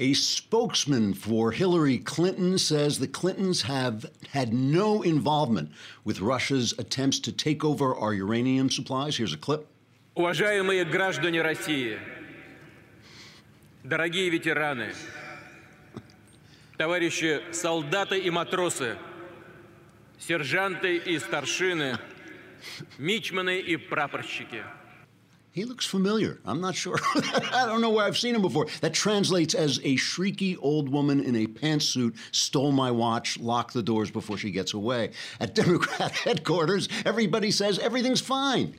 A spokesman for Hillary Clinton says the Clintons have had no involvement with Russia's attempts to take over our uranium supplies. Here's a clip. Уважаемые граждане России, дорогие ветераны, товарищи солдаты и матросы, сержанты и старшины, мичманы и прапорщики – he looks familiar. I'm not sure. I don't know where I've seen him before. That translates as a shrieky old woman in a pantsuit stole my watch, locked the doors before she gets away. At Democrat headquarters, everybody says everything's fine.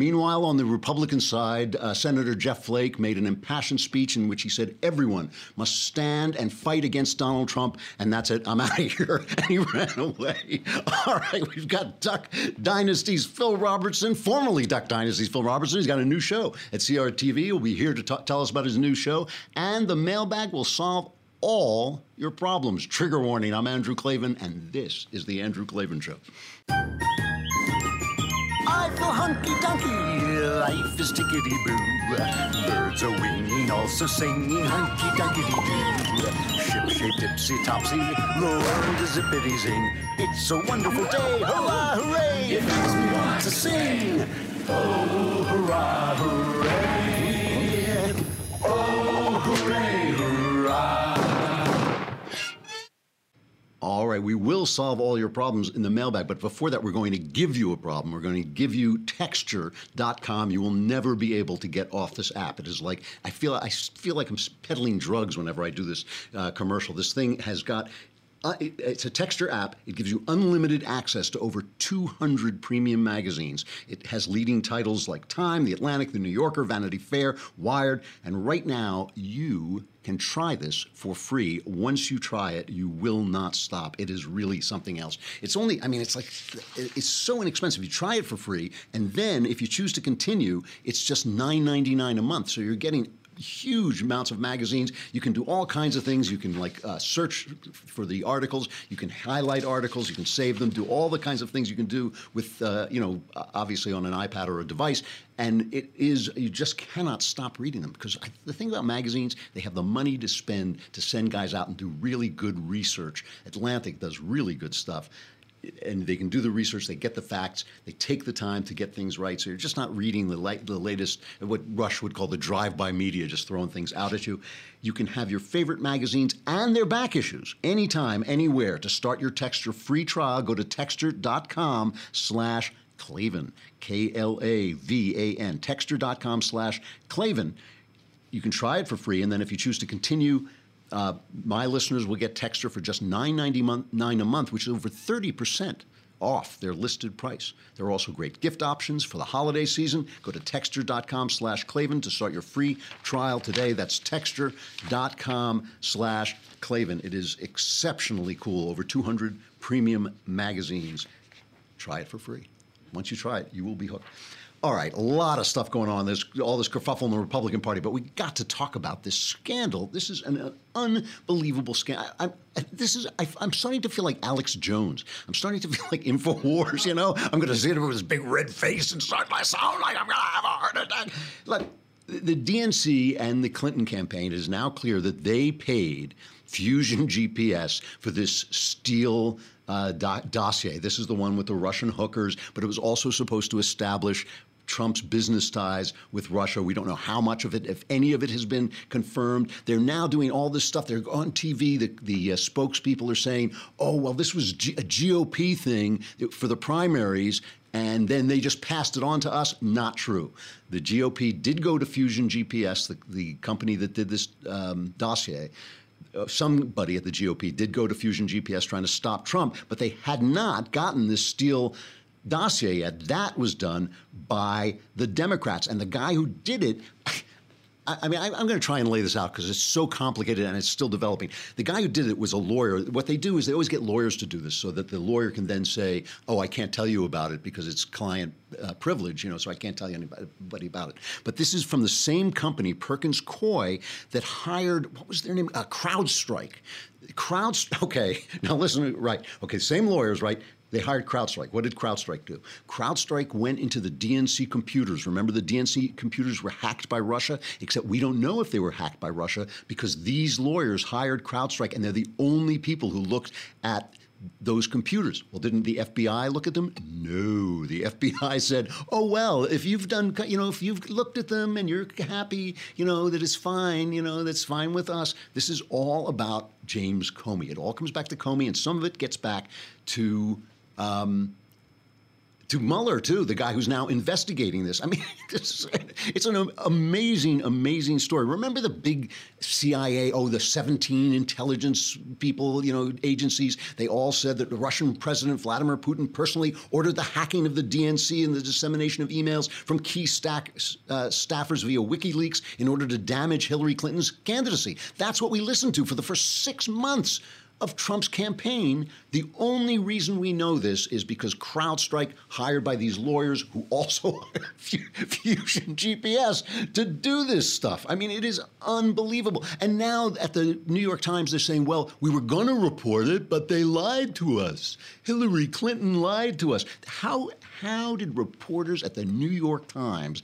Meanwhile, on the Republican side, uh, Senator Jeff Flake made an impassioned speech in which he said everyone must stand and fight against Donald Trump, and that's it. I'm out of here. And he ran away. All right, we've got Duck Dynasty's Phil Robertson, formerly Duck Dynasty's Phil Robertson. He's got a new show at CRTV. He'll be here to tell us about his new show, and the mailbag will solve all your problems. Trigger warning. I'm Andrew Klavan, and this is the Andrew Klavan Show. I feel hunky dunky, life is tickety boo. Birds are winging, also singing hunky dunky doo. Ship shape tipsy topsy, world is zippity zing. It's a wonderful day, hurrah, hooray! It makes me want to sing. Will solve all your problems in the mailbag, but before that, we're going to give you a problem. We're going to give you texture.com. You will never be able to get off this app. It is like I feel I feel like I'm peddling drugs whenever I do this uh, commercial. This thing has got uh, it, it's a texture app. It gives you unlimited access to over 200 premium magazines. It has leading titles like Time, The Atlantic, The New Yorker, Vanity Fair, Wired, and right now you can try this for free. Once you try it, you will not stop. It is really something else. It's only, I mean, it's like, it's so inexpensive. You try it for free, and then if you choose to continue, it's just $9.99 a month. So you're getting huge amounts of magazines. You can do all kinds of things. You can like uh, search for the articles. You can highlight articles. You can save them. Do all the kinds of things you can do with, uh, you know, obviously on an iPad or a device. And it is you just cannot stop reading them because the thing about magazines, they have the money to spend to send guys out and do really good research. Atlantic does really good stuff and they can do the research, they get the facts, they take the time to get things right. So you're just not reading the, the latest, what Rush would call the drive-by media, just throwing things out at you. You can have your favorite magazines and their back issues anytime, anywhere. To start your Texture free trial, go to texture.com slash Klavan, K-L-A-V-A-N, texture.com slash Klavan. You can try it for free, and then if you choose to continue – uh, my listeners will get Texture for just $9.99 a month, which is over 30% off their listed price. There are also great gift options for the holiday season. Go to texture.com slash Klavan to start your free trial today. That's texture.com slash Klavan. It is exceptionally cool. Over 200 premium magazines. Try it for free. Once you try it, you will be hooked. All right, a lot of stuff going on. There's all this kerfuffle in the Republican Party, but we got to talk about this scandal. This is an, unbelievable scandal. I, I, this is. I, am starting to feel like Alex Jones. I'm starting to feel like Infowars. You know, I'm going to sit here with this big red face and start my sound like I'm going to have a heart attack. Look, the DNC and the Clinton campaign is now clear that they paid Fusion GPS for this Steele uh, do- dossier. This is the one with the Russian hookers, but it was also supposed to establish Trump's business ties with Russia. We don't know how much of it, if any of it, has been confirmed. They're now doing all this stuff. They're on TV. The, the uh, spokespeople are saying, oh, well, this was G- a GOP thing for the primaries. And then they just passed it on to us. Not true. The GOP did go to Fusion GPS, the, the company that did this um, dossier. Uh, somebody at the GOP did go to Fusion GPS trying to stop Trump, but they had not gotten this Steele dossier yet. That was done by the Democrats. And the guy who did it, I, mean, I, am going to try and lay this out because it's so complicated and it's still developing. The guy who did it was a lawyer. What they do is they always get lawyers to do this so that the lawyer can then say, "Oh, I can't tell you about it because it's client uh, privilege, you know, so I can't tell you anybody about it." But this is from the same company, Perkins Coie, that hired what was their name? Uh, CrowdStrike. Crowd. Okay, now listen. Right. Okay, same lawyers. Right. They hired CrowdStrike. What did CrowdStrike do? CrowdStrike went into the DNC computers. Remember, the DNC computers were hacked by Russia, except we don't know if they were hacked by Russia because these lawyers hired CrowdStrike, and they're the only people who looked at those computers. Well, didn't the FBI look at them? No. The FBI said, "Oh well, if you've done, you know, if you've looked at them and you're happy, you know, that it's fine, you know, that's fine with us." This is all about James Comey. It all comes back to Comey, and some of it gets back to um, to Mueller too, the guy who's now investigating this. I mean, this, it's an amazing, amazing story. Remember the big CIA? Oh, the 17 intelligence people, you know, agencies. They all said that the Russian President Vladimir Putin personally ordered the hacking of the DNC and the dissemination of emails from key stack, uh, staffers via WikiLeaks in order to damage Hillary Clinton's candidacy. That's what we listened to for the first six months of Trump's campaign. The only reason we know this is because CrowdStrike hired by these lawyers who also Fusion GPS to do this stuff. I mean, it is unbelievable. And now at the New York Times, they're saying, well, we were going to report it, but they lied to us. Hillary Clinton lied to us. How, how did reporters at the New York Times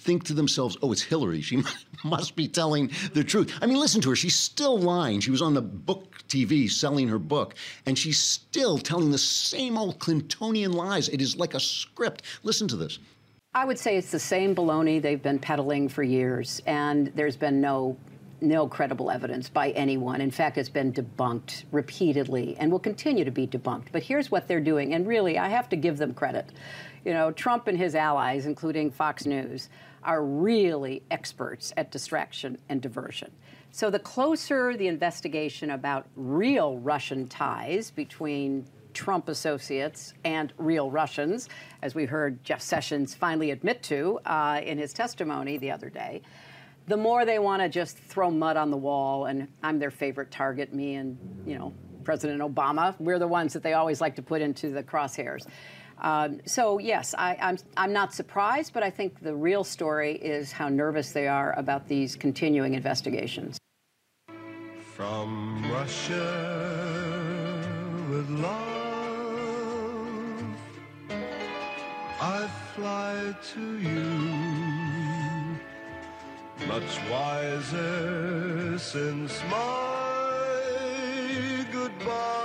think to themselves, oh, it's Hillary. She must be telling the truth. I mean, listen to her. She's still lying. She was on the book TV selling her book, and she's still telling the same old Clintonian lies. It is like a script. Listen to this. I would say it's the same baloney they've been peddling for years, and there's been no no credible evidence by anyone. In fact, it's been debunked repeatedly and will continue to be debunked. But here's what they're doing, and really, I have to give them credit. You know, Trump and his allies, including Fox News, are really experts at distraction and diversion. So the closer the investigation about real Russian ties between Trump associates and real Russians, as we heard Jeff Sessions finally admit to uh, in his testimony the other day, the more they want to just throw mud on the wall. And I'm their favorite target, me and, you know, President Obama. We're the ones that they always like to put into the crosshairs. Um, so yes, I, I'm I'm not surprised, but I think the real story is how nervous they are about these continuing investigations. From Russia with love, I fly to you, much wiser since my goodbye.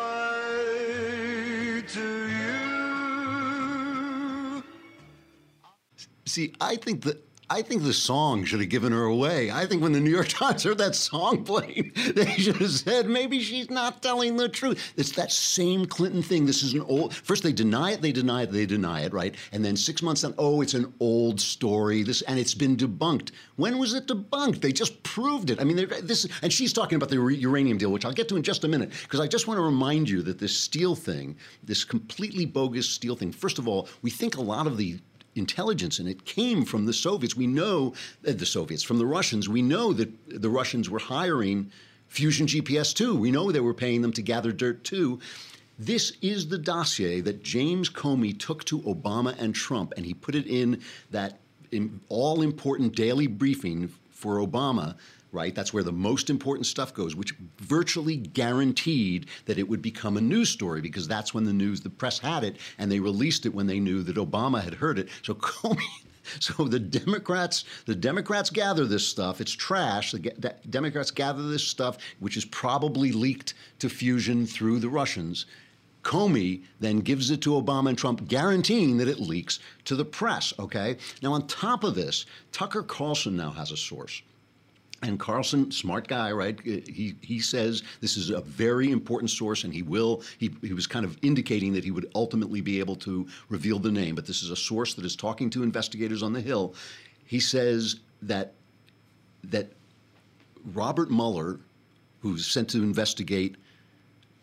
See, I think that I think the song should have given her away. I think when the New York Times heard that song playing, they should have said maybe she's not telling the truth. It's that same Clinton thing. This is an old. First they deny it, they deny it, they deny it, right? And then six months down, oh, it's an old story. This and it's been debunked. When was it debunked? They just proved it. I mean, this and she's talking about the uranium deal, which I'll get to in just a minute, because I just want to remind you that this Steele thing, this completely bogus Steele thing. First of all, we think a lot of the intelligence and it came from the Soviets. We know uh, the Soviets, from the Russians. We know that the Russians were hiring Fusion GPS too. We know they were paying them to gather dirt too. This is the dossier that James Comey took to Obama and Trump, and he put it in that all important daily briefing for Obama right? That's where the most important stuff goes, which virtually guaranteed that it would become a news story because that's when the news, the press had it, and they released it when they knew that Obama had heard it. So Comey. So the Democrats, the Democrats gather this stuff. It's trash. The de- Democrats gather this stuff, which is probably leaked to Fusion through the Russians. Comey then gives it to Obama and Trump, guaranteeing that it leaks to the press. Okay. Now, on top of this, Tucker Carlson now has a source. And Carlson, smart guy, right? He he says this is a very important source, and he will. He he was kind of indicating that he would ultimately be able to reveal the name, but this is a source that is talking to investigators on the Hill. He says that that Robert Mueller, who's sent to investigate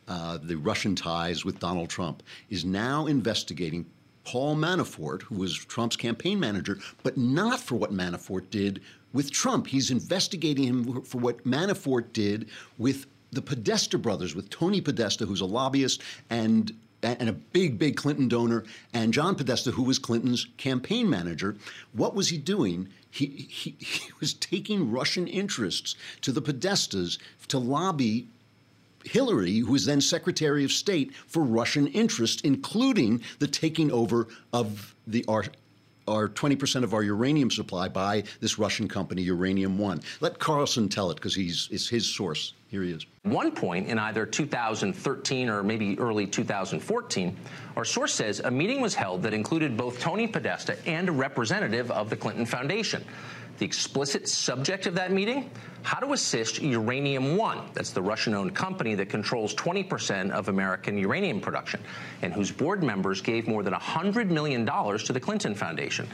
uh, the Russian ties with Donald Trump, is now investigating Paul Manafort, who was Trump's campaign manager, but not for what Manafort did with Trump. He's investigating him for what Manafort did with the Podesta brothers, with Tony Podesta, who's a lobbyist and and a big, big Clinton donor, and John Podesta, who was Clinton's campaign manager. What was he doing? He, he, he was taking Russian interests to the Podestas to lobby Hillary, who was then Secretary of State for Russian interests, including the taking over of the our, our 20% of our uranium supply by this Russian company, Uranium One. Let Carlson tell it because he's it's his source. Here he is. One point in either 2013 or maybe early 2014, our source says a meeting was held that included both Tony Podesta and a representative of the Clinton Foundation. The explicit subject of that meeting? How to assist Uranium One. That's the Russian owned company that controls 20% of American uranium production and whose board members gave more than $100 million to the Clinton Foundation.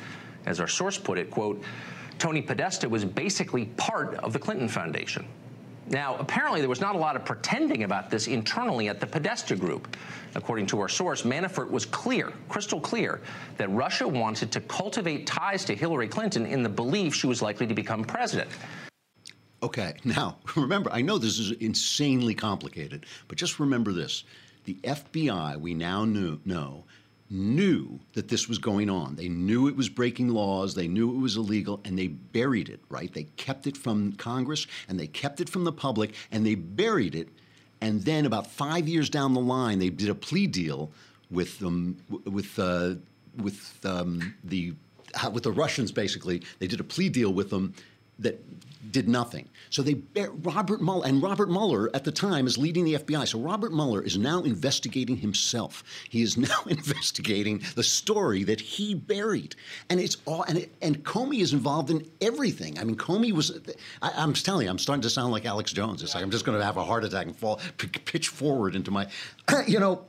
As our source put it, quote, Tony Podesta was basically part of the Clinton Foundation. Now, apparently, there was not a lot of pretending about this internally at the Podesta Group. According to our source, Manafort was clear, crystal clear, that Russia wanted to cultivate ties to Hillary Clinton in the belief she was likely to become president. Okay, now remember, I know this is insanely complicated, but just remember this. The FBI, we now knew, know, knew that this was going on. They knew it was breaking laws, they knew it was illegal, and they buried it, right? They kept it from Congress and they kept it from the public and they buried it. And then about five years down the line, they did a plea deal with them, with, uh, with um, the with the Russians, basically. They did a plea deal with them that did nothing. So they Robert Mueller and Robert Mueller at the time is leading the FBI. So Robert Mueller is now investigating himself. He is now investigating the story that he buried, and it's all and and Comey is involved in everything. I mean, Comey was. I, am telling you, I'm starting to sound like Alex Jones. It's like I'm just going to have a heart attack and fall pitch forward into my, you know.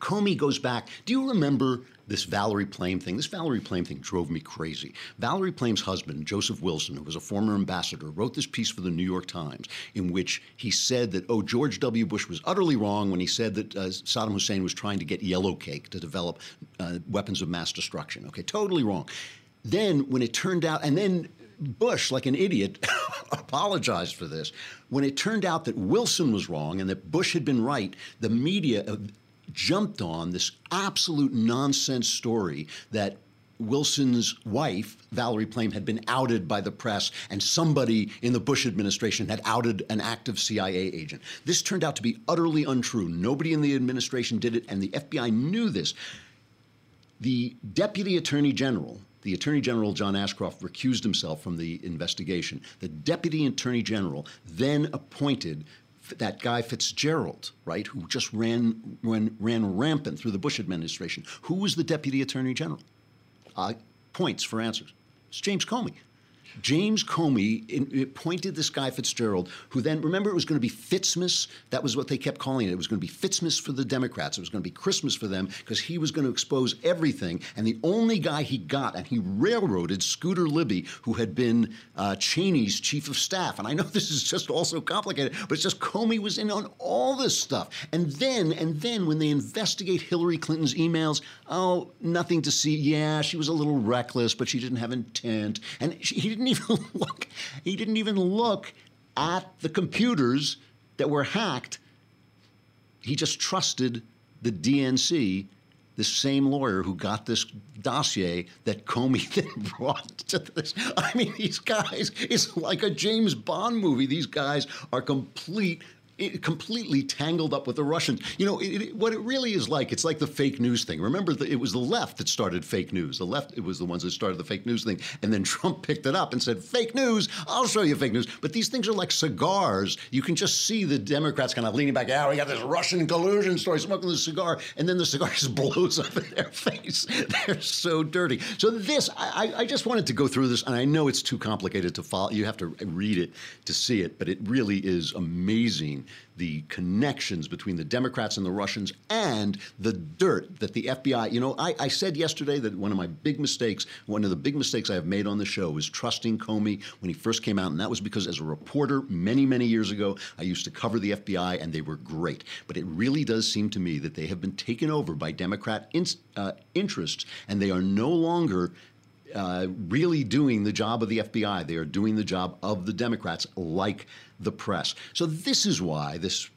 Comey goes back. Do you remember this Valerie Plame thing. This Valerie Plame thing drove me crazy. Valerie Plame's husband, Joseph Wilson, who was a former ambassador, wrote this piece for the New York Times in which he said that, oh, George W. Bush was utterly wrong when he said that uh, Saddam Hussein was trying to get yellow cake to develop uh, weapons of mass destruction. Okay, totally wrong. Then, when it turned out, and then Bush, like an idiot, apologized for this. When it turned out that Wilson was wrong and that Bush had been right, the media uh, jumped on this absolute nonsense story that Wilson's wife, Valerie Plame, had been outed by the press, and somebody in the Bush administration had outed an active CIA agent. This turned out to be utterly untrue. Nobody in the administration did it, and the FBI knew this. The Deputy Attorney General, the Attorney General John Ashcroft, recused himself from the investigation. The Deputy Attorney General then appointed that guy Fitzgerald, right, who just ran, ran, ran rampant through the Bush administration. Who was the deputy attorney general? Uh, points for answers. It's James Comey. James Comey appointed this guy Fitzgerald, who then remember it was going to be Fitzmas. That was what they kept calling it. It was going to be Fitzmas for the Democrats. It was going to be Christmas for them because he was going to expose everything. And the only guy he got, and he railroaded Scooter Libby, who had been uh, Cheney's chief of staff. And I know this is just also complicated, but it's just Comey was in on all this stuff. And then, and then when they investigate Hillary Clinton's emails, oh, nothing to see. Yeah, she was a little reckless, but she didn't have intent, and she, he didn't even look. He didn't even look at the computers that were hacked. He just trusted the DNC, the same lawyer who got this dossier that Comey then brought to this. I mean, these guys, it's like a James Bond movie. These guys are complete it, completely tangled up with the Russians. You know, it, it, what it really is like, it's like the fake news thing. Remember, it was the left that started fake news. The left, it was the ones that started the fake news thing. And then Trump picked it up and said, fake news, I'll show you fake news. But these things are like cigars. You can just see the Democrats kind of leaning back, yeah, we got this Russian collusion story, smoking the cigar. And then the cigar just blows up in their face. They're so dirty. So this, I, I just wanted to go through this, and I know it's too complicated to follow. You have to read it to see it, but it really is amazing the connections between the Democrats and the Russians and the dirt that the FBI. You know, I, I said yesterday that one of my big mistakes, one of the big mistakes I have made on the show, is trusting Comey when he first came out, and that was because as a reporter many many years ago, I used to cover the FBI, and they were great. But it really does seem to me that they have been taken over by Democrat in, uh, interests, and they are no longer uh, really doing the job of the FBI. They are doing the job of the Democrats, like the press. So this is why this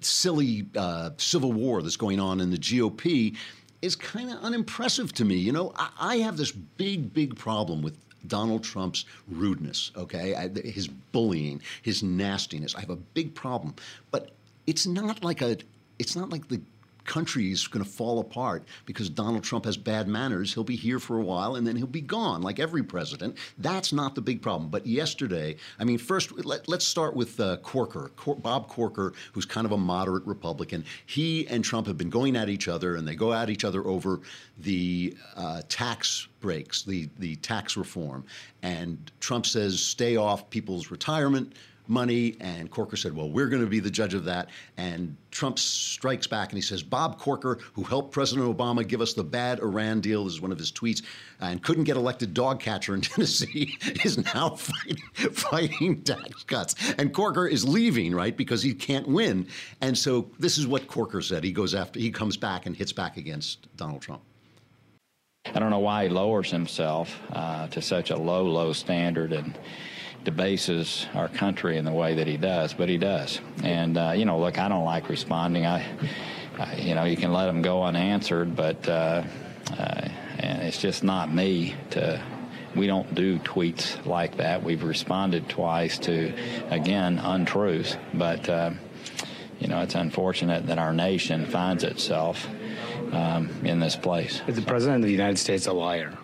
silly uh, civil war that's going on in the GOP is kind of unimpressive to me. You know, I, I, have this big, big problem with Donald Trump's rudeness. Okay, his bullying, his nastiness. I have a big problem, but it's not like a. It's not like the country is going to fall apart because Donald Trump has bad manners. He'll be here for a while and then he'll be gone, like every president. That's not the big problem. But yesterday, I mean, first, let, us start with uh, Corker, Cor- Bob Corker, who's kind of a moderate Republican. He and Trump have been going at each other, and they go at each other over the uh, tax breaks, the, the tax reform. And Trump says, stay off people's retirement money. And Corker said, well, we're going to be the judge of that. And Trump strikes back and he says, Bob Corker, who helped President Obama give us the bad Iran deal, this is one of his tweets, and couldn't get elected dog catcher in Tennessee, is now fighting, fighting tax cuts. And Corker is leaving, right, because he can't win. And so this is what Corker said. He goes after, he comes back and hits back against Donald Trump. I don't know why he lowers himself uh, to such a low, low standard and debases our country in the way that he does, but he does. And uh, you know, look, I don't like responding. I, I, you know, you can let them go unanswered, but uh, uh, it's just not me to. We don't do tweets like that. We've responded twice to, again, untruths. But uh, you know, it's unfortunate that our nation finds itself um, in this place. Is the president of the United States a liar?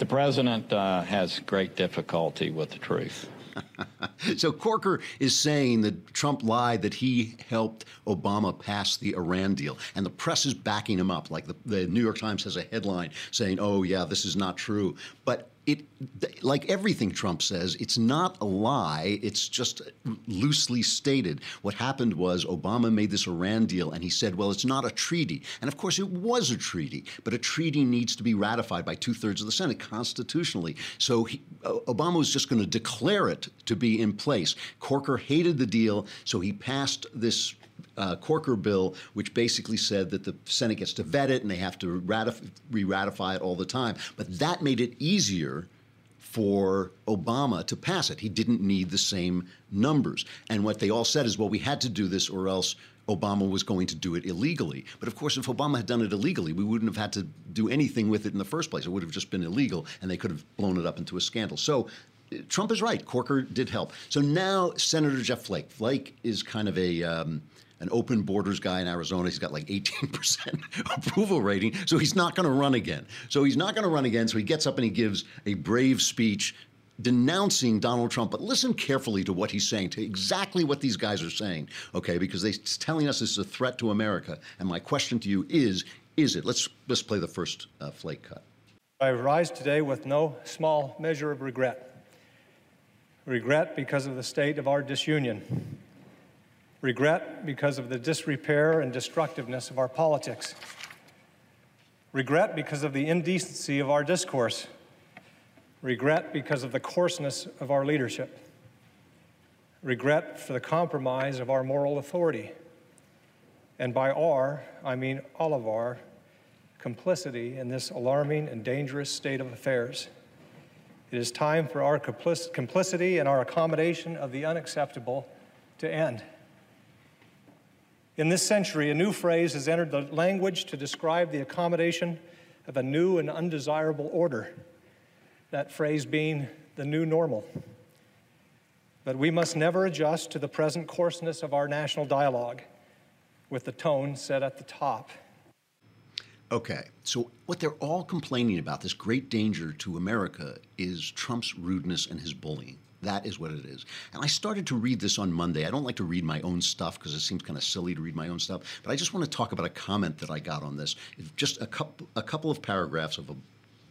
The president uh, has great difficulty with the truth. so Corker is saying that Trump lied, that he helped Obama pass the Iran deal. And the press is backing him up. Like the, the New York Times has a headline saying, oh, yeah, this is not true. But it, like everything Trump says, it's not a lie. It's just loosely stated. What happened was Obama made this Iran deal, and he said, "Well, it's not a treaty." And of course, it was a treaty, but a treaty needs to be ratified by two thirds of the Senate constitutionally. So he, Obama was just going to declare it to be in place. Corker hated the deal, so he passed this uh, Corker bill, which basically said that the Senate gets to vet it and they have to ratif- re-ratify it all the time. But that made it easier for Obama to pass it. He didn't need the same numbers. And what they all said is, well, we had to do this or else Obama was going to do it illegally. But of course, if Obama had done it illegally, we wouldn't have had to do anything with it in the first place. It would have just been illegal, and they could have blown it up into a scandal. So Trump is right. Corker did help. So now Senator Jeff Flake. Flake is kind of a um, an open borders guy in Arizona. He's got like 18% approval rating, so he's not going to run again. So he's not going to run again. So he gets up and he gives a brave speech denouncing Donald Trump, but listen carefully to what he's saying, to exactly what these guys are saying, okay? Because they're telling us this is a threat to America. And my question to you is, is it? Let's let's play the first uh, Flake cut. I rise today with no small measure of regret. Regret because of the state of our disunion regret because of the disrepair and destructiveness of our politics, regret because of the indecency of our discourse, regret because of the coarseness of our leadership, regret for the compromise of our moral authority. And by our, I mean all of our complicity in this alarming and dangerous state of affairs. It is time for our complicity and our accommodation of the unacceptable to end. In this century, a new phrase has entered the language to describe the accommodation of a new and undesirable order, that phrase being the new normal. But we must never adjust to the present coarseness of our national dialogue with the tone set at the top. Okay, so what they're all complaining about, this great danger to America, is Trump's rudeness and his bullying. That is what it is. And I started to read this on Monday. I don't like to read my own stuff because it seems kind of silly to read my own stuff. But I just want to talk about a comment that I got on this. Just a couple, a couple of paragraphs of a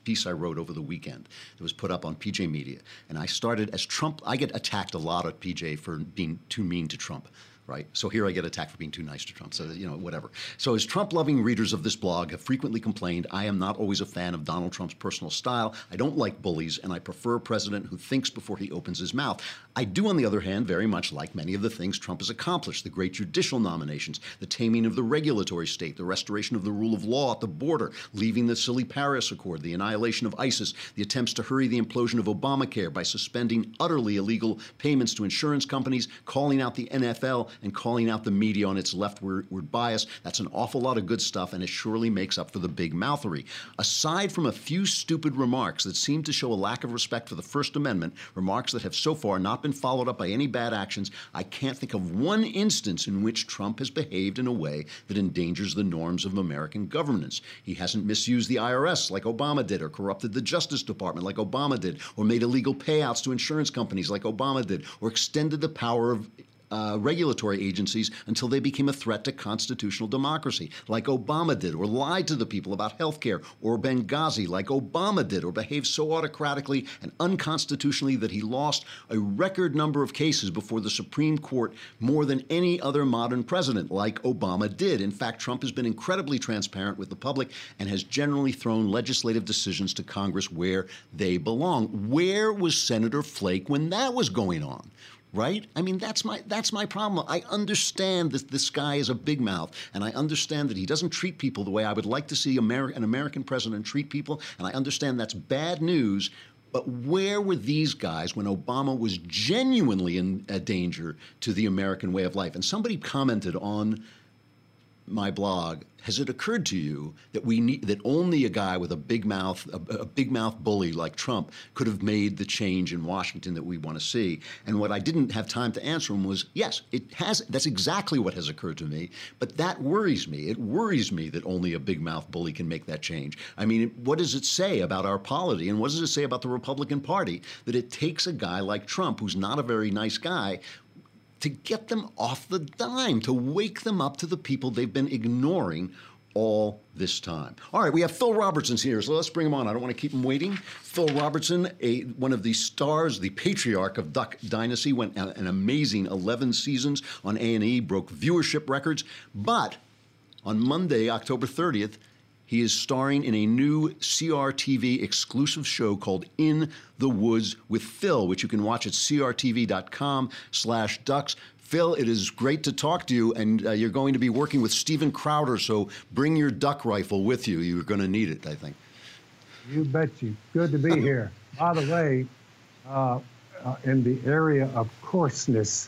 piece I wrote over the weekend that was put up on PJ Media. And I started as Trump, I get attacked a lot at PJ for being too mean to Trump right? So here I get attacked for being too nice to Trump. So, you know, whatever. So, as Trump loving readers of this blog have frequently complained, I am not always a fan of Donald Trump's personal style. I don't like bullies, and I prefer a president who thinks before he opens his mouth. I do, on the other hand, very much like many of the things Trump has accomplished the great judicial nominations, the taming of the regulatory state, the restoration of the rule of law at the border, leaving the silly Paris Accord, the annihilation of ISIS, the attempts to hurry the implosion of Obamacare by suspending utterly illegal payments to insurance companies, calling out the NFL, and calling out the media on its leftward bias. That's an awful lot of good stuff, and it surely makes up for the big mouthery. Aside from a few stupid remarks that seem to show a lack of respect for the First Amendment, remarks that have so far not been followed up by any bad actions, I can't think of one instance in which Trump has behaved in a way that endangers the norms of American governance. He hasn't misused the IRS like Obama did, or corrupted the Justice Department like Obama did, or made illegal payouts to insurance companies like Obama did, or extended the power of uh, regulatory agencies until they became a threat to constitutional democracy, like Obama did, or lied to the people about health care, or Benghazi, like Obama did, or behaved so autocratically and unconstitutionally that he lost a record number of cases before the Supreme Court more than any other modern president, like Obama did. In fact, Trump has been incredibly transparent with the public and has generally thrown legislative decisions to Congress where they belong. Where was Senator Flake when that was going on? Right? I mean, that's my that's my problem. I understand that this guy is a big mouth, and I understand that he doesn't treat people the way I would like to see Ameri- an American president treat people, and I understand that's bad news. But where were these guys when Obama was genuinely in danger to the American way of life? And somebody commented on my blog, has it occurred to you that we need that only a guy with a big mouth, a, a, big mouth bully like Trump, could have made the change in Washington that we want to see? And what I didn't have time to answer him was, yes, it has. That's exactly what has occurred to me. But that worries me. It worries me that only a big mouth bully can make that change. I mean, what does it say about our polity, and what does it say about the Republican Party that it takes a guy like Trump, who's not a very nice guy, to get them off the dime, to wake them up to the people they've been ignoring all this time. All right, we have Phil Robertson's here, so let's bring him on. I don't want to keep him waiting. Phil Robertson, a, one of the stars, the patriarch of Duck Dynasty, went an amazing 11 seasons on A&E, broke viewership records. But on Monday, October 30th, he is starring in a new CRTV exclusive show called In the Woods with Phil, which you can watch at crtv.com slash ducks. Phil, it is great to talk to you, and uh, you're going to be working with Steven Crowder, so bring your duck rifle with you. You're going to need it, I think. You bet you. Good to be here. By the way, uh, uh, in the area of coarseness,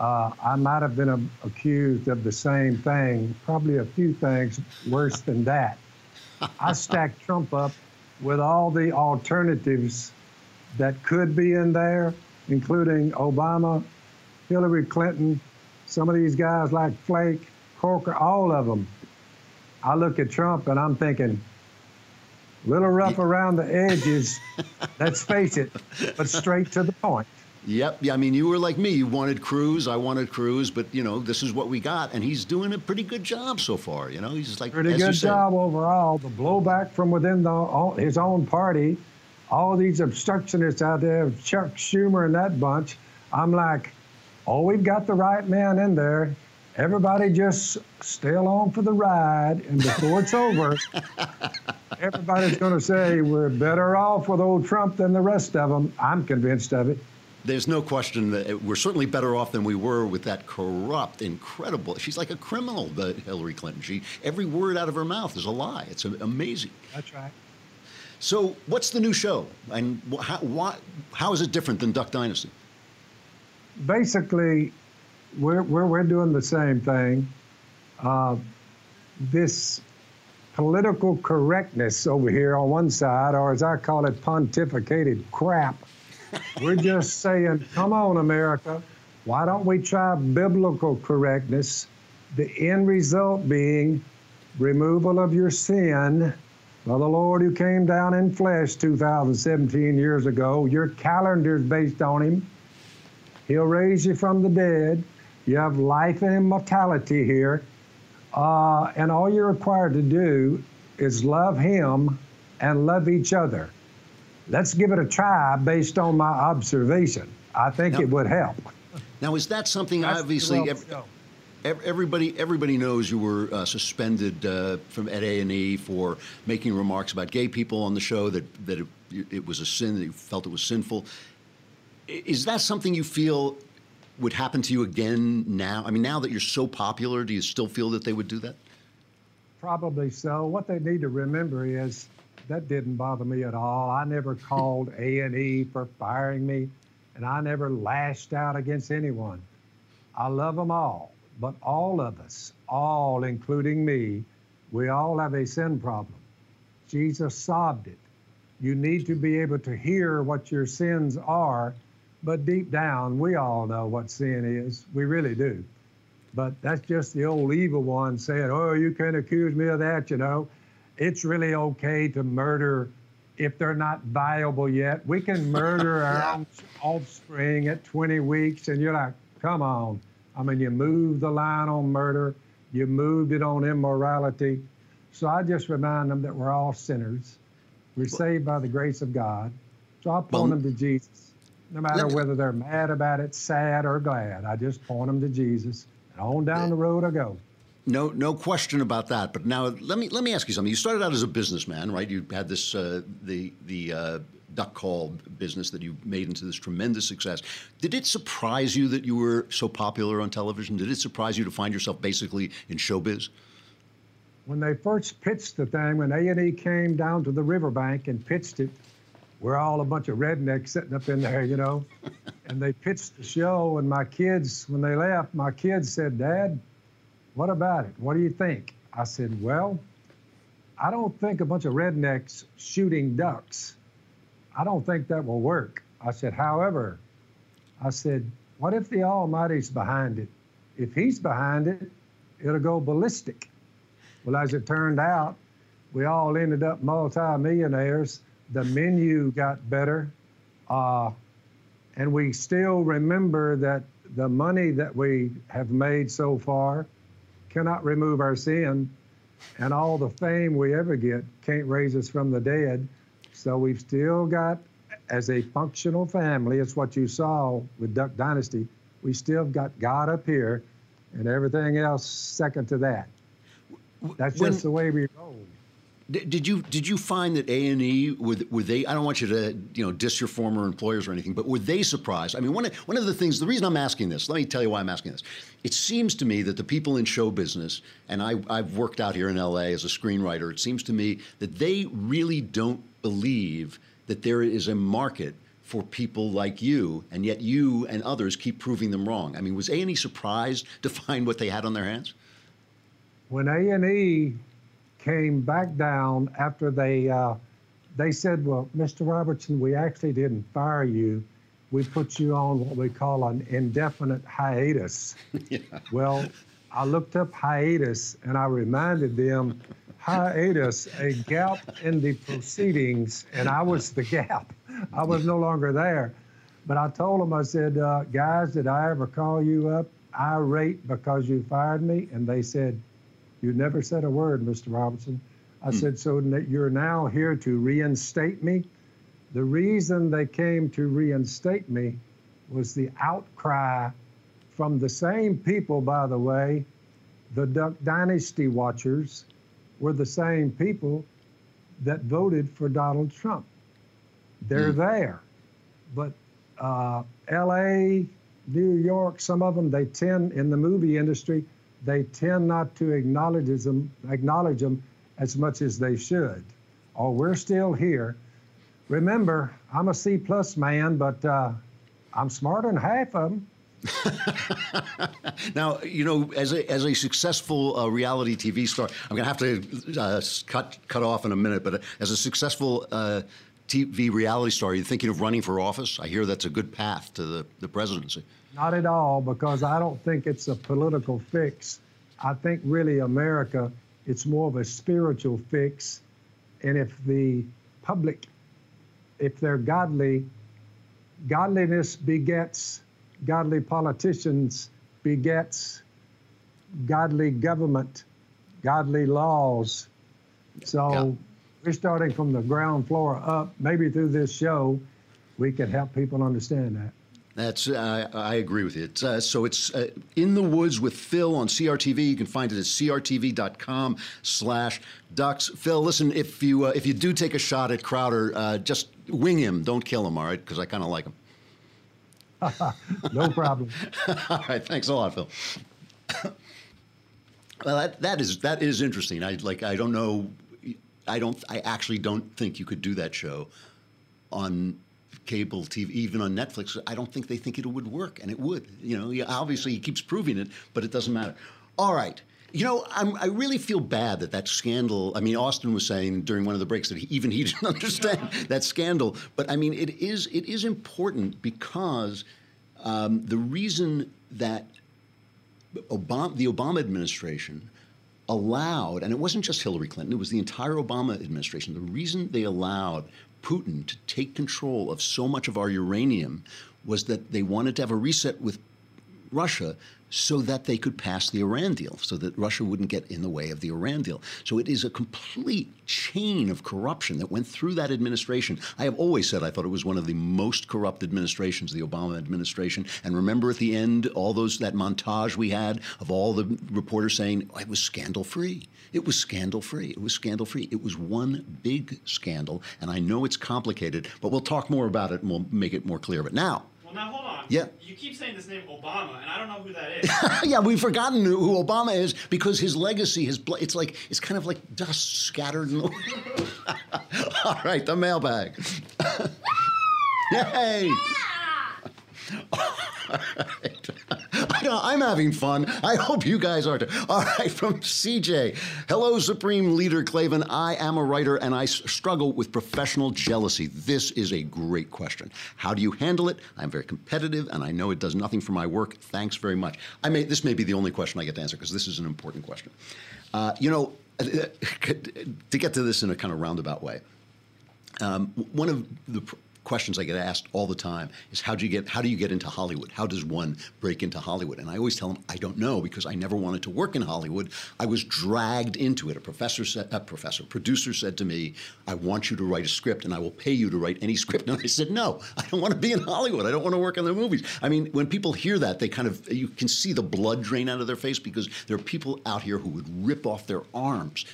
uh, I might have been accused of the same thing, probably a few things worse than that. I stacked Trump up with all the alternatives that could be in there, including Obama, Hillary Clinton, some of these guys like Flake, Corker, all of them. I look at Trump and I'm thinking, little rough around the edges, let's face it, but straight to the point. Yep. Yeah, I mean, you were like me. You wanted Cruz. I wanted Cruz, but you know, this is what we got, and he's doing a pretty good job so far. You know, he's like pretty good job overall. The blowback from within the, his own party, all these obstructionists out there, Chuck Schumer and that bunch. I'm like, oh, we've got the right man in there. Everybody just stay along for the ride, and before it's over, everybody's going to say we're better off with old Trump than the rest of them. I'm convinced of it. There's no question that we're certainly better off than we were with that corrupt, incredible. She's like a criminal, the Hillary Clinton. She every word out of her mouth is a lie. It's amazing. That's right. So, what's the new show, and how, why, how is it different than Duck Dynasty? Basically, we're we're, we're doing the same thing. Uh, this political correctness over here on one side, or as I call it, pontificated crap we're just saying, come on, America, why don't we try biblical correctness? The end result being removal of your sin by the Lord who came down in flesh 2017 years ago. Your calendar's based on him. He'll raise you from the dead. You have life and immortality here. Uh, and all you're required to do is love him and love each other. Let's give it a try based on my observation. I think Now- it would help. Now, is that something That's obviously real ev- show. ev- everybody everybody knows you were uh, suspended uh, from at A and E for making remarks about gay people on the show that that it, it was a sin that you felt it was sinful. Is that something you feel would happen to you again now? I mean, now that you're so popular, do you still feel that they would do that? Probably so. What they need to remember is that didn't bother me at all. I never called A and E for firing me, and I never lashed out against anyone. I love them all, but all of us, all including me, we all have a sin problem. Jesus solved it. You need to be able to hear what your sins are, but deep down, we all know what sin is. We really do. But that's just the old evil one saying, oh, you can't accuse me of that, you know. It's really okay to murder if they're not viable yet. We can murder our own offspring at 20 weeks, and you're like, come on. I mean, you moved the line on murder, you moved it on immorality. So I just remind them that we're all sinners. We're saved by the grace of God. So I point Well- them to Jesus. No matter whether they're mad about it, sad, or glad, I just point them to Jesus. And on down the road I go. No, no question about that. But now let me let me ask you something. You started out as a businessman, right? You had this uh, the the uh, duck call business that you made into this tremendous success. Did it surprise you that you were so popular on television? Did it surprise you to find yourself basically in showbiz? when they first pitched the thing, when A and E came down to the riverbank and pitched it, we're all a bunch of rednecks sitting up in there, you know. and they pitched the show, and my kids, when they left, my kids said, "Dad, what about it? What do you think?" I said, "Well, I don't think a bunch of rednecks shooting ducks. I don't think that will work." I said, "However, I said, what if the Almighty's behind it? If He's behind it, it'll go ballistic." Well, as it turned out, we all ended up multimillionaires. The menu got better. Uh, and we still remember that the money that we have made so far cannot remove our sin. And all the fame we ever get can't raise us from the dead. So we've still got, as a functional family, it's what you saw with Duck Dynasty, we still got God up here and everything else second to that. That's When- just the way we roll. Did, you did you find that A and E were, were they? I don't want you to you know diss your former employers or anything, but were they surprised? I mean, one of, one of the things, the reason I'm asking this, let me tell you why I'm asking this. It seems to me that the people in show business, and I, I've worked out here in L.A. as a screenwriter, it seems to me that they really don't believe that there is a market for people like you, and yet you and others keep proving them wrong. I mean, was A and E surprised to find what they had on their hands? when A and E came back down after they uh, they said, "Well, Mr. Robertson, we actually didn't fire you. We put you on what we call an indefinite hiatus." Well, I looked up hiatus and I reminded them, hiatus, a gap in the proceedings, and I was the gap. I was no longer there. But I told them, I said, uh, guys, did I ever call you up irate because you fired me? And they said, you never said a word, Mr. Robinson. I said, so you're now here to reinstate me? The reason they came to reinstate me was the outcry from the same people, by the way, the Duck Dynasty watchers were the same people that voted for Donald Trump. They're there. But uh, LA, New York, some of them, they tend, in the movie industry, they tend not to acknowledge them, acknowledge them as much as they should. Oh, we're still here. Remember, I'm a C plus man, but uh, I'm smarter than half of them. Now, you know, as a, as a successful uh, reality TV star, I'm going to have to uh, cut cut off in a minute. But as a successful uh, TV reality star, are you thinking of running for office? I hear that's a good path to the, the presidency. Not at all, because I don't think it's a political fix. I think really America, it's more of a spiritual fix. And if the public, if they're godly, godliness begets godly politicians, begets godly government, godly laws. So we're starting from the ground floor up. Maybe through this show, we can help people understand that. That's uh, I agree with you. It's, uh, so it's uh, in the woods with Phil on CRTV. You can find it at crtv.com/ducks. Phil, listen, if you uh, if you do take a shot at Crowder, uh, just wing him. Don't kill him, all right? Because I kind of like him. no problem. all right, thanks a lot, Phil. well, that, that is that is interesting. I like. I don't know. I don't. I actually don't think you could do that show on cable TV, even on Netflix. I don't think they think it would work, and it would. You know, obviously he keeps proving it, but it doesn't matter. All right. You know, I'm, i really feel bad that that scandal. I mean, Austin was saying during one of the breaks that he, even he didn't understand that scandal. But I mean, it is it is important because um, the reason that Obama, the Obama administration allowed, and it wasn't just Hillary Clinton, it was the entire Obama administration. The reason they allowed Putin to take control of so much of our uranium was that they wanted to have a reset with Russia so that they could pass the Iran deal, so that Russia wouldn't get in the way of the Iran deal. So it is a complete chain of corruption that went through that administration. I have always said I thought it was one of the most corrupt administrations, the Obama administration. And remember at the end, all those that montage we had of all the reporters saying oh, it was scandal free. It was scandal free. It was scandal free. It was one big scandal. And I know it's complicated, but we'll talk more about it and we'll make it more clear. But now, well, now hold on. Yeah. You keep saying this name Obama, and I don't know who that is. yeah, we've forgotten who Obama is because his legacy has. It's like it's kind of like dust scattered in the. All right, the mailbag. Yay! I am having fun. I hope you guys are too. All right, from CJ. Hello, Supreme Leader Klavan. I am a writer and I struggle with professional jealousy. This is a great question. How do you handle it? I'm very competitive and I know it does nothing for my work. Thanks very much. I may, this may be the only question I get to answer because this is an important question. Uh, you know, to get to this in a kind of roundabout way, um, one of the questions I get asked all the time is how do you get how do you get into Hollywood? How does one break into Hollywood? And I always tell them I don't know because I never wanted to work in Hollywood. I was dragged into it. A professor said, a professor, producer said to me, "I want you to write a script, and I will pay you to write any script." And I said, "No, I don't want to be in Hollywood. I don't want to work in the movies." I mean, when people hear that, they kind of you can see the blood drain out of their face because there are people out here who would rip off their arms.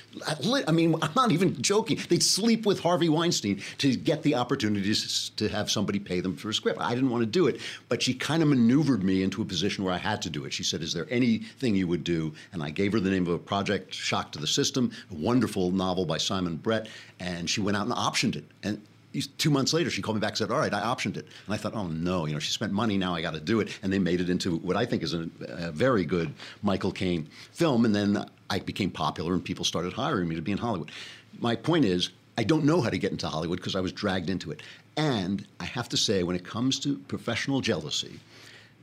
I mean, I'm not even joking. They'd sleep with Harvey Weinstein to get the opportunities to have somebody pay them for a script. I didn't want to do it, but she kind of maneuvered me into a position where I had to do it. She said, Is there anything you would do? And I gave her the name of a project, Shock to the System, a wonderful novel by Simon Brett, and she went out and optioned it. And two months later, she called me back and said, All right, I optioned it. And I thought, Oh no, you know, she spent money, now I got to do it. And they made it into what I think is a, a very good Michael Caine film. And then I became popular and people started hiring me to be in Hollywood. My point is, I don't know how to get into Hollywood because I was dragged into it. And I have to say, when it comes to professional jealousy,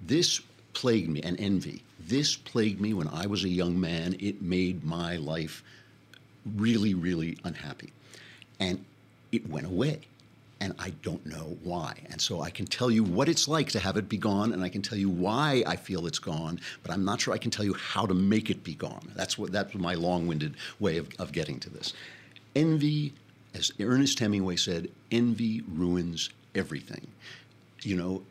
this plagued me and envy. This plagued me when I was a young man. It made my life really, really unhappy. And it went away. And I don't know why. And so I can tell you what it's like to have it be gone, and I can tell you why I feel it's gone, but I'm not sure I can tell you how to make it be gone. That's what that's my long-winded way of, of getting to this. Envy as Ernest Hemingway said, envy ruins everything. You know,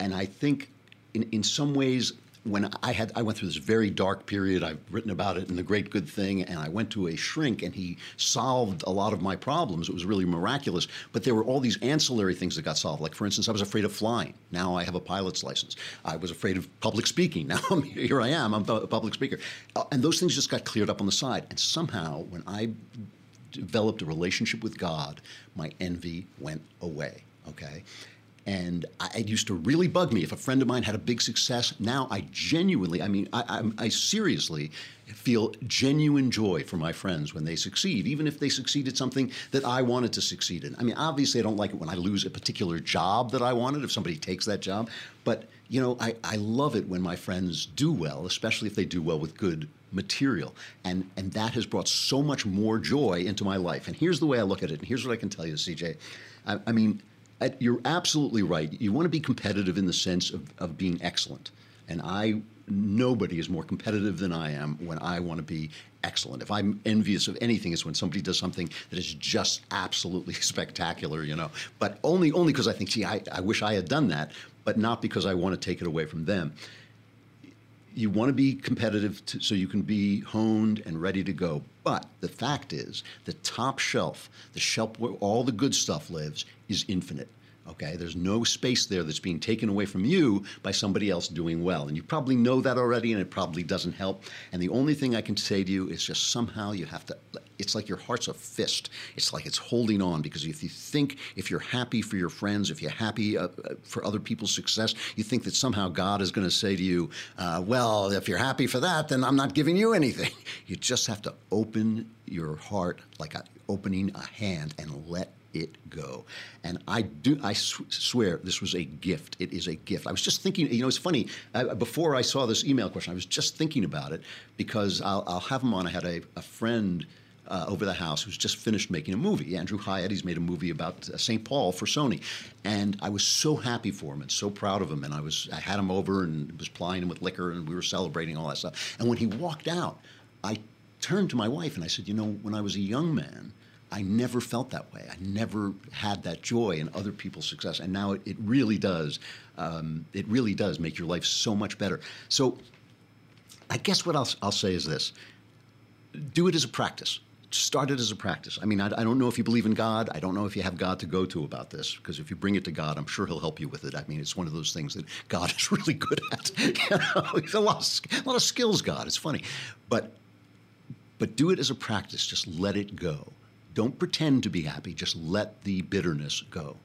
and I think in, in some ways, when I had I went through this very dark period, I've written about it in The Great Good Thing, and I went to a shrink and he solved a lot of my problems. It was really miraculous. But there were all these ancillary things that got solved. Like for instance, I was afraid of flying. Now I have a pilot's license. I was afraid of public speaking. Now I'm, here I am. I'm a public speaker. Uh, and those things just got cleared up on the side. And somehow when I developed a relationship with God, my envy went away. Okay. And I, it used to really bug me if a friend of mine had a big success. Now I genuinely, I mean, I, I, I, seriously feel genuine joy for my friends when they succeed, even if they succeed at something that I wanted to succeed in. I mean, obviously, I don't like it when I lose a particular job that I wanted, if somebody takes that job. But, you know, I, I love it when my friends do well, especially if they do well with good material. And, and that has brought so much more joy into my life. And here's the way I look at it. And here's what I can tell you, CJ. I, I mean, you're absolutely right. You want to be competitive in the sense of, of being excellent. And I, nobody is more competitive than I am when I want to be excellent. If I'm envious of anything, it's when somebody does something that is just absolutely spectacular, you know. But only, only because I think, gee, I, I wish I had done that, but not because I want to take it away from them you want to be competitive to, so you can be honed and ready to go. But the fact is, the top shelf, the shelf where all the good stuff lives, is infinite. Okay, there's no space there that's being taken away from you by somebody else doing well. And you probably know that already, and it probably doesn't help. And the only thing I can say to you is just somehow you have to, it's like your heart's a fist. It's like it's holding on because if you think, if you're happy for your friends, if you're happy uh, uh for other people's success, you think that somehow God is going to say to you, uh, well, if you're happy for that, then I'm not giving you anything. You just have to open your heart like a, opening a hand and let it go. And I do, I sw- swear this was a gift. It is a gift. I was just thinking, you know, it's funny. Before I saw this email question, I was just thinking about it because I'll, I'll have him on. I had a, a friend. Uh, over the house who's just finished making a movie. Andrew Hyatt, he's made a movie about uh, St. Paul for Sony, and I was so happy for him and so proud of him. And I was, I had him over and was plying him with liquor, and we were celebrating all that stuff. And when he walked out, I turned to my wife and I said, you know, when I was a young man, I never felt that way. I never had that joy in other people's success, and now it, it really does. Um, it really does make your life so much better. So, I guess what I'll, I'll say is this: do it as a practice. Start it as a practice. I mean, I, I, don't know if you believe in God. I don't know if you have God to go to about this, because if you bring it to God, I'm sure He'll help you with it. I mean, it's one of those things that God is really good at. you know, He's a lot, of, a lot of skills. God, it's funny, but but do it as a practice. Just let it go don't pretend to be happy, just let the bitterness go.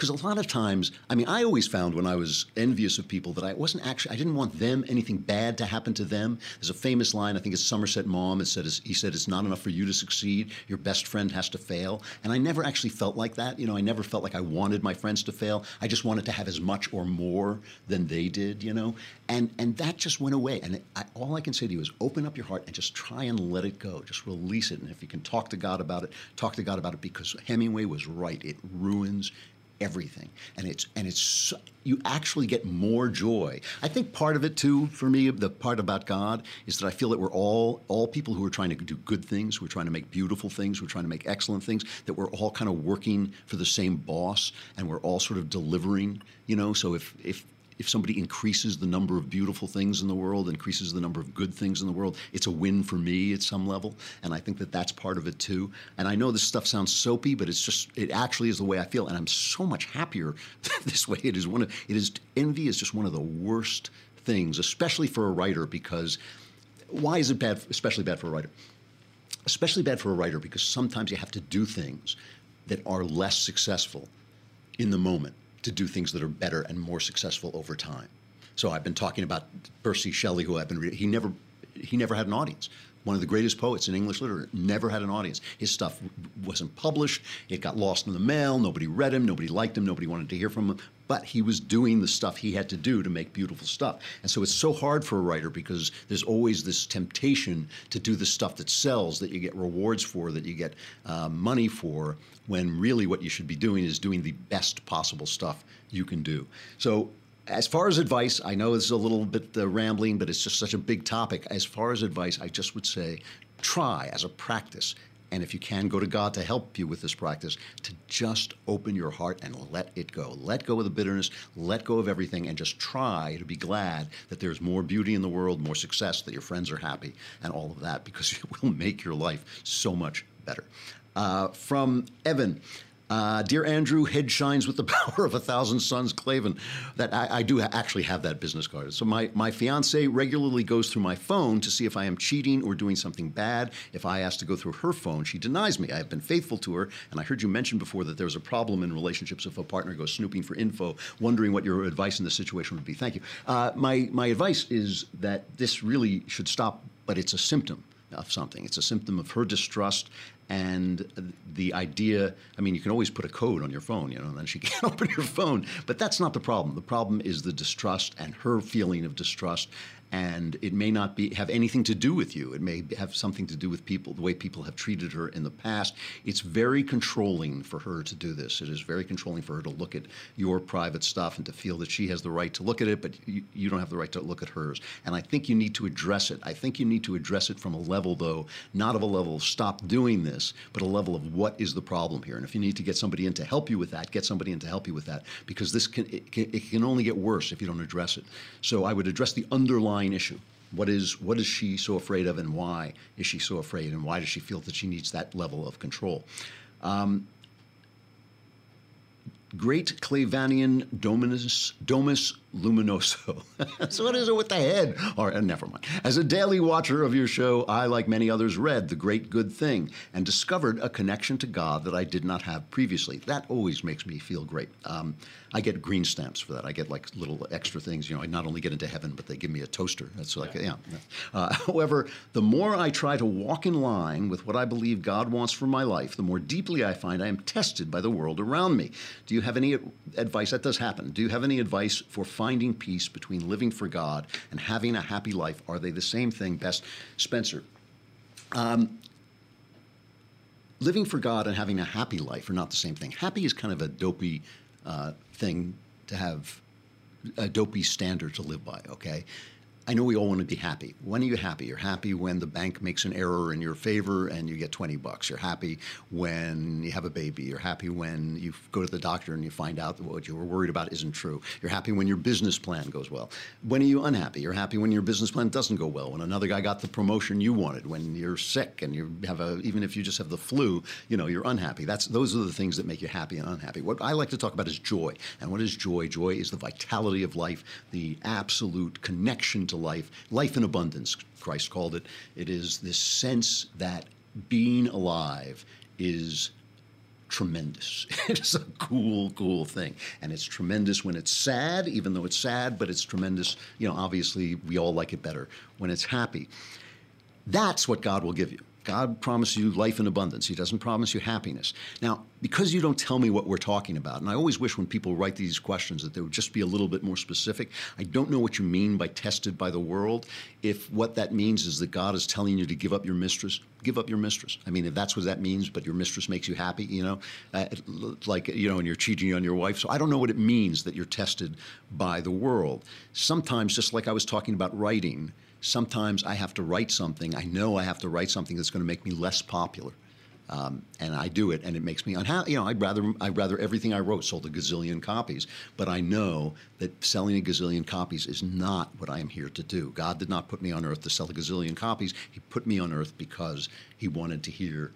Because a lot of times, I mean, I always found when I was envious of people that I wasn't actually, I didn't want them, anything bad to happen to them. There's a famous line, I think it's Somerset Maugham, it said, he said, it's not enough for you to succeed, your best friend has to fail. And I never actually felt like that. You know, I never felt like I wanted my friends to fail. I just wanted to have as much or more than they did, you know? And, and that just went away. And I, all I can say to you is open up your heart and just try and let it go. Just release it. And if you can talk to God about it, talk to God about it because Hemingway was right. It ruins everything. And it's and it's you actually get more joy. I think part of it too for me the part about god is that i feel that we're all all people who are trying to do good things we're trying to make beautiful things we're trying to make excellent things that we're all kind of working for the same boss and we're all sort of delivering you know? So if if if somebody increases the number of beautiful things in the world, increases the number of good things in the world, it's a win for me at some level. And I think that that's part of it too. And I know this stuff sounds soapy, but it's just, it actually is the way I feel. And I'm so much happier this way. It is one of, it is, envy is just one of the worst things, especially for a writer, because why is it bad, especially bad for a writer? Especially bad for a writer because sometimes you have to do things that are less successful in the moment to do things that are better and more successful over time. So I've been talking about Percy Shelley, who I've been reading. He never, he never had an audience. One of the greatest poets in English literature never had an audience. His stuff wasn't published. It got lost in the mail. Nobody read him. Nobody liked him. Nobody wanted to hear from him. But he was doing the stuff he had to do to make beautiful stuff. And so it's so hard for a writer because there's always this temptation to do the stuff that sells, that you get rewards for, that you get uh, money for, when really what you should be doing is doing the best possible stuff you can do. So as far as advice, I know this is a little bit uh, rambling, but it's just such a big topic. As far as advice, I just would say try as a practice. And if you can, go to God to help you with this practice, to just open your heart and let it go. Let go of the bitterness, let go of everything, and just try to be glad that there's more beauty in the world, more success, that your friends are happy, and all of that, because it will make your life so much better. Uh, from Evan. Uh, Dear Andrew, head shines with the power of a thousand suns, Klavan. That I, I do ha- actually have that business card. So my, my fiance regularly goes through my phone to see if I am cheating or doing something bad. If I ask to go through her phone, she denies me. I have been faithful to her, and I heard you mention before that there's a problem in relationships if a partner goes snooping for info. Wondering what your advice in this situation would be. Thank you. Uh, my my advice is that this really should stop, but it's a symptom of something. It's a symptom of her distrust And the idea, I mean, you can always put a code on your phone, you know, and then she can't open your phone. But that's not the problem. The problem is the distrust and her feeling of distrust and it may not be have anything to do with you. It may have something to do with people, the way people have treated her in the past. It's very controlling for her to do this. It is very controlling for her to look at your private stuff and to feel that she has the right to look at it, but you, you don't have the right to look at hers. And I think you need to address it. I think you need to address it from a level, though, not of a level of stop doing this, but a level of what is the problem here. And if you need to get somebody in to help you with that, get somebody in to help you with that, because this can it can, it can only get worse if you don't address it. So I would address the underlying issue. What is what is she so afraid of, and why is she so afraid, and why does she feel that she needs that level of control? Um, Great Klavanian Dominus, Domus Luminoso. so what is it with the head? Or uh, never mind. As a daily watcher of your show, I, like many others, read The Great Good Thing and discovered a connection to God that I did not have previously. That always makes me feel great. Um, I get green stamps for that. I get like little extra things. You know, I not only get into heaven, but they give me a toaster. That's like, yeah. yeah. Uh, however, the more I try to walk in line with what I believe God wants for my life, the more deeply I find I am tested by the world around me. Do you have any advice? That does happen. Do you have any advice for finding peace between living for God and having a happy life? Are they the same thing? Best, Spencer. Um, living for God and having a happy life are not the same thing. Happy is kind of a dopey uh, thing to have, a dopey standard to live by, okay? I know we all want to be happy. When are you happy? You're happy when the bank makes an error in your favor and you get 20 bucks. You're happy when you have a baby. You're happy when you go to the doctor and you find out that what you were worried about isn't true. You're happy when your business plan goes well. When are you unhappy? You're happy when your business plan doesn't go well. When another guy got the promotion you wanted. When you're sick and you have a even if you just have the flu, you know you're unhappy. That's those are the things that make you happy and unhappy. What I like to talk about is joy. And what is joy? Joy is the vitality of life, the absolute connection to life, life in abundance, Christ called it. It is this sense that being alive is tremendous. it's a cool, cool thing. And it's tremendous when it's sad, even though it's sad, but it's tremendous. You know, obviously, we all like it better when it's happy. That's what God will give you. God promises you life in abundance. He doesn't promise you happiness. Now, because you don't tell me what we're talking about, and I always wish when people write these questions that they would just be a little bit more specific. I don't know what you mean by tested by the world. If what that means is that God is telling you to give up your mistress, give up your mistress. I mean, if that's what that means, but your mistress makes you happy, you know, uh, like, you know, and you're cheating on your wife. So I don't know what it means that you're tested by the world. Sometimes, just like I was talking about writing, sometimes I have to write something. I know I have to write something that's going to make me less popular. Um, and I do it, and it makes me unhappy. You know, I'd rather I'd rather everything I wrote sold a gazillion copies, but I know that selling a gazillion copies is not what I am here to do. God did not put me on earth to sell a gazillion copies. He put me on earth because He wanted to hear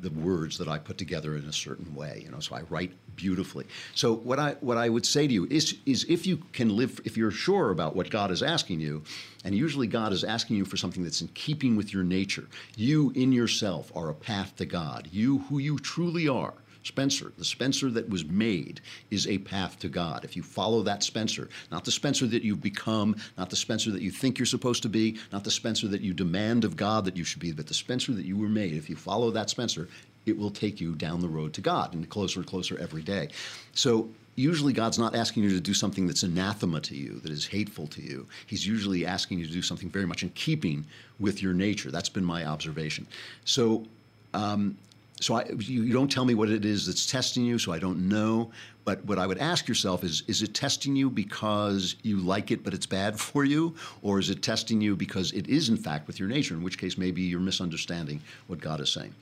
the words that I put together in a certain way. You know, so I write beautifully. So what I what I would say to you is is if you can live, if you're sure about what God is asking you, and usually God is asking you for something that's in keeping with your nature. You in yourself are a path to God. You who you truly are Spencer, the Spencer that was made, is a path to God. If you follow that Spencer, not the Spencer that you've become, not the Spencer that you think you're supposed to be, not the Spencer that you demand of God that you should be, but the Spencer that you were made, if you follow that Spencer, it will take you down the road to God and closer and closer every day. So usually God's not asking you to do something that's anathema to you, that is hateful to you. He's usually asking you to do something very much in keeping with your nature. That's been my observation. So um, so I, you, don't tell me what it is that's testing you, so I don't know. But what I would ask yourself is: Is it testing you because you like it, but it's bad for you, or is it testing you because it is in fact with your nature? In which case, maybe you're misunderstanding what God is saying.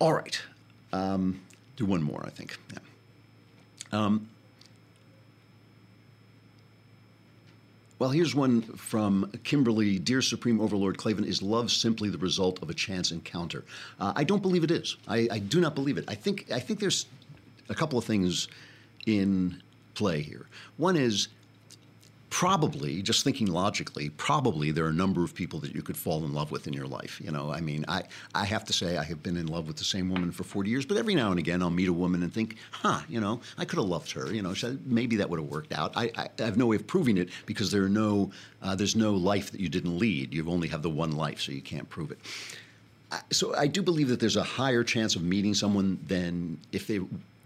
All right, um, do one more, I think. Yeah. Um, Well, here's one from Kimberly Dear Supreme Overlord Klavan, is love simply the result of a chance encounter? Uh, I don't believe it is. I, I, do not believe it. I think, I think there's a couple of things in play here. One is probably just thinking logically probably there are a number of people that you could fall in love with in your life you know i mean i i have to say i have been in love with the same woman for 40 years but every now and again i'll meet a woman and think huh you know i could have loved her you know maybe that would have worked out i, I have no way of proving it because there are no uh, there's no life that you didn't lead you only have the one life so you can't prove it so I do believe that there's a higher chance of meeting someone than if they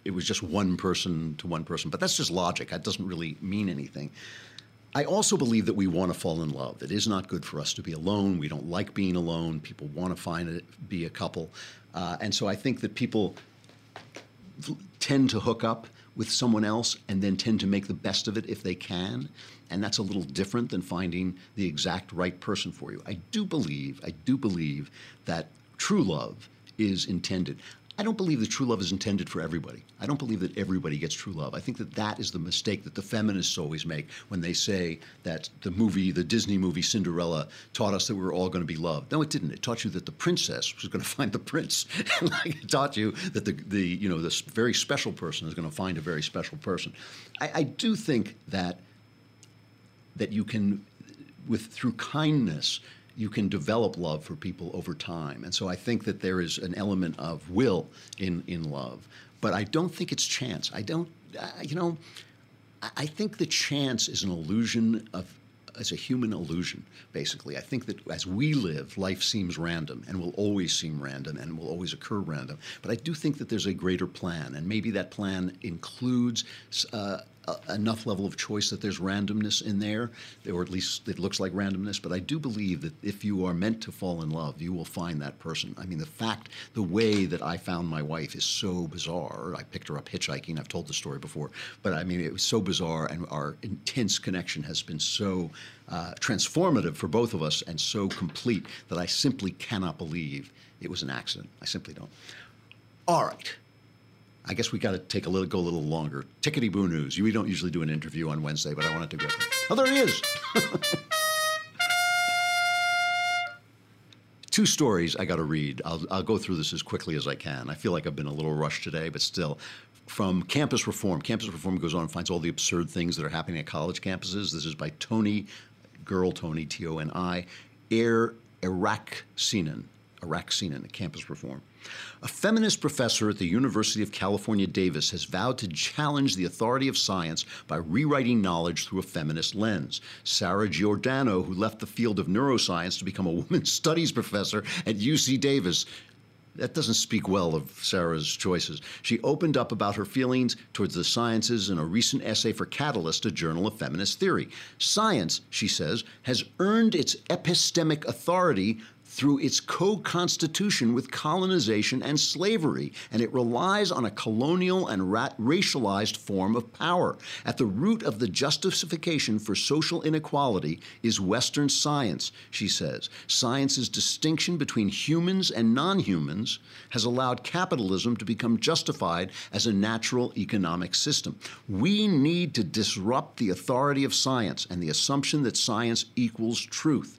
it was just one person to one person. But that's just logic. That doesn't really mean anything. I also believe that we want to fall in love. It is not good for us to be alone. We don't like being alone. People want to find it, be a couple. Uh, and so I think that people tend to hook up with someone else and then tend to make the best of it if they can. And that's a little different than finding the exact right person for you. I do believe, I do believe that true love is intended. I don't believe that true love is intended for everybody. I don't believe that everybody gets true love. I think that that is the mistake that the feminists always make when they say that the movie, the Disney movie Cinderella, taught us that we were all going to be loved. No, it didn't. It taught you that the princess was going to find the prince. like it taught you that the, the you know this very special person is going to find a very special person. I, I do think that that you can, with through kindness, you can develop love for people over time. And so I think that there is an element of will in, in love. But I don't think it's chance. I don't, uh, you know, I think the chance is an illusion of, as a human illusion, basically. I think that as we live, life seems random and will always seem random and will always occur random. But I do think that there's a greater plan, and maybe that plan includes uh, enough level of choice that there's randomness in there, or at least it looks like randomness. But I do believe that if you are meant to fall in love, you will find that person. I mean, the fact, the way that I found my wife is so bizarre. I picked her up hitchhiking. I've told the story before, but I mean, it was so bizarre, and our intense connection has been so uh, transformative for both of us and so complete that I simply cannot believe it was an accident. I simply don't. All right. I guess we got to take a little, go a little longer. Tickety boo news. We don't usually do an interview on Wednesday, but I wanted to go. Oh, there he is. Two stories I got to read. I'll, I'll go through this as quickly as I can. I feel like I've been a little rushed today, but still. From Campus Reform. Campus Reform goes on and finds all the absurd things that are happening at college campuses. This is by Tony, girl Tony, T O N I, Air Iraq Sinan. Iraq and at Campus Reform. A feminist professor at the University of California, Davis, has vowed to challenge the authority of science by rewriting knowledge through a feminist lens. Sarah Giordano, who left the field of neuroscience to become a women's studies professor at UC Davis, that doesn't speak well of Sarah's choices. She opened up about her feelings towards the sciences in a recent essay for Catalyst, a journal of feminist theory. Science, she says, has earned its epistemic authority through its co constitution with colonization and slavery, and it relies on a colonial and ra- racialized form of power. At the root of the justification for social inequality is Western science, she says. Science's distinction between humans and non humans has allowed capitalism to become justified as a natural economic system. We need to disrupt the authority of science and the assumption that science equals truth.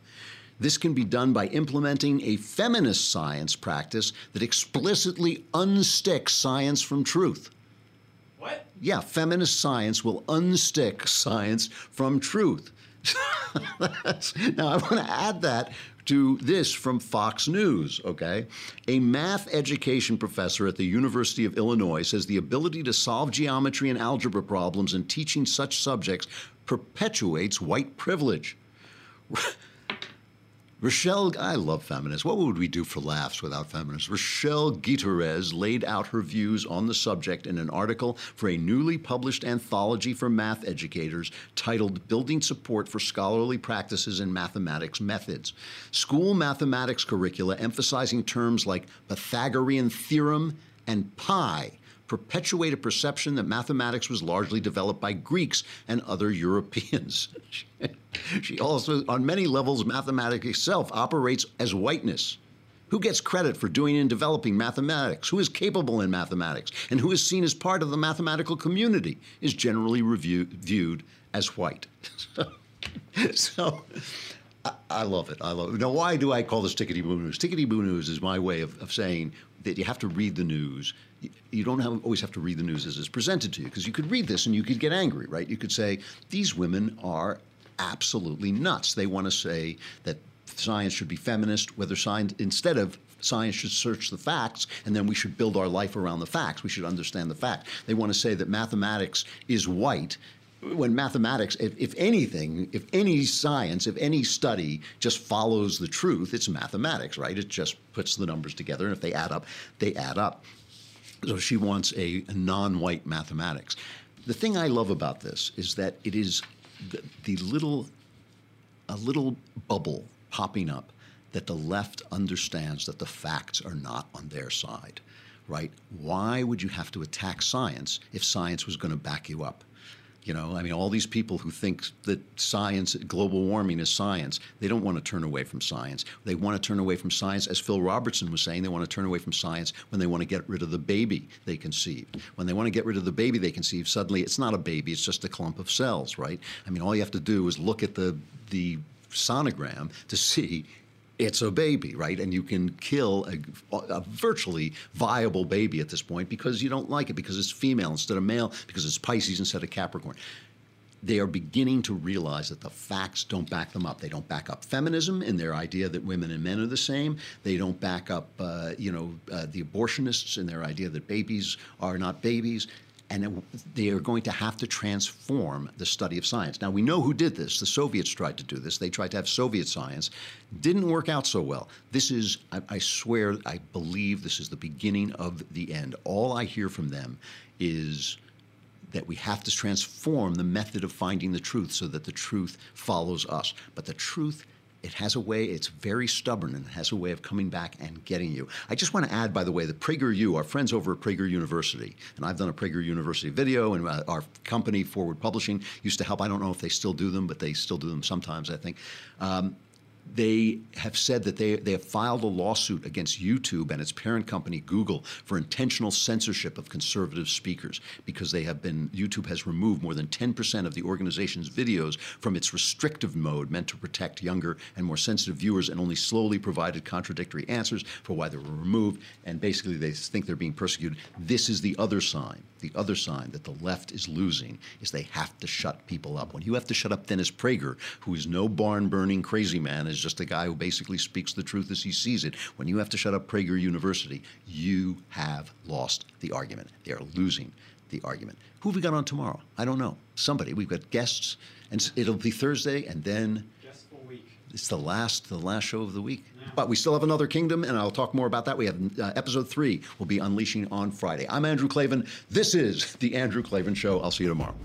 This can be done by implementing a feminist science practice that explicitly unsticks science from truth. What? Yeah, feminist science will unstick science from truth. now, I want to add that to this from Fox News, okay? A math education professor at the University of Illinois says the ability to solve geometry and algebra problems in teaching such subjects perpetuates white privilege. Rochelle, I love feminists. What would we do for laughs without feminists? Rochelle Gutierrez laid out her views on the subject in an article for a newly published anthology for math educators titled Building Support for Scholarly Practices in Mathematics Methods. School mathematics curricula emphasizing terms like Pythagorean theorem and pi perpetuate a perception that mathematics was largely developed by Greeks and other Europeans. she also, on many levels, mathematics itself operates as whiteness. Who gets credit for doing and developing mathematics? Who is capable in mathematics? And who is seen as part of the mathematical community is generally review, viewed as white. so, I, I, love it. I love it. Now, why do I call this Tickety Boo News? Tickety Boo News is my way of, of saying that you have to read the news. You don't have, always have to read the news as it's presented to you because you could read this and you could get angry, right? You could say, these women are absolutely nuts. They want to say that science should be feminist, whether science, instead of science should search the facts and then we should build our life around the facts. We should understand the facts. They want to say that mathematics is white when mathematics, if, if, anything, if any science, if any study just follows the truth, it's mathematics, right? It just puts the numbers together, and if they add up, they add up. So she wants a, non white mathematics. The thing I love about this is that it is the, the little, a little bubble popping up that the left understands that the facts are not on their side, right? Why would you have to attack science if science was going to back you up? You know, I mean, all these people who think that science, global warming is science, they don't want to turn away from science. They want to turn away from science, as Phil Robertson was saying, they want to turn away from science when they want to get rid of the baby they conceived. When they want to get rid of the baby they conceived, suddenly it's not a baby, it's just a clump of cells, right? I mean, all you have to do is look at the, the sonogram to see it's a baby, right? And you can kill a, a, virtually viable baby at this point because you don't like it, because it's female instead of male, because it's Pisces instead of Capricorn. They are beginning to realize that the facts don't back them up. They don't back up feminism in their idea that women and men are the same. They don't back up, uh, you know, uh, the abortionists in their idea that babies are not babies and they are going to have to transform the study of science. Now, we know who did this. The Soviets tried to do this. They tried to have Soviet science. Didn't work out so well. This is, I, I swear, I believe this is the beginning of the end. All I hear from them is that we have to transform the method of finding the truth so that the truth follows us. But the truth it has a way, it's very stubborn and it has a way of coming back and getting you. I just want to add, by the way, the PragerU, our friends over at Prager University, and I've done a Prager University video, and uh, our company, Forward Publishing, used to help. I don't know if they still do them, but they still do them sometimes, I think. Um, they have said that they, they have filed a lawsuit against YouTube and its parent company, Google, for intentional censorship of conservative speakers because they have been, YouTube has removed more than 10% of the organization's videos from its restrictive mode meant to protect younger and more sensitive viewers and only slowly provided contradictory answers for why they were removed. And basically, they think they're being persecuted. This is the other sign. The other sign that the left is losing is they have to shut people up. When you have to shut up Dennis Prager, who is no barn burning crazy man, is just a guy who basically speaks the truth as he sees it. When you have to shut up Prager University, you have lost the argument. They are losing the argument. Who have we got on tomorrow? I don't know. Somebody. We've got guests, and it'll be Thursday, and then it's the last the last show of the week. But we still have another kingdom, and I'll talk more about that. We have uh, episode three will be unleashing on Friday. I'm Andrew Klavan. This is the Andrew Klavan Show. I'll see you tomorrow.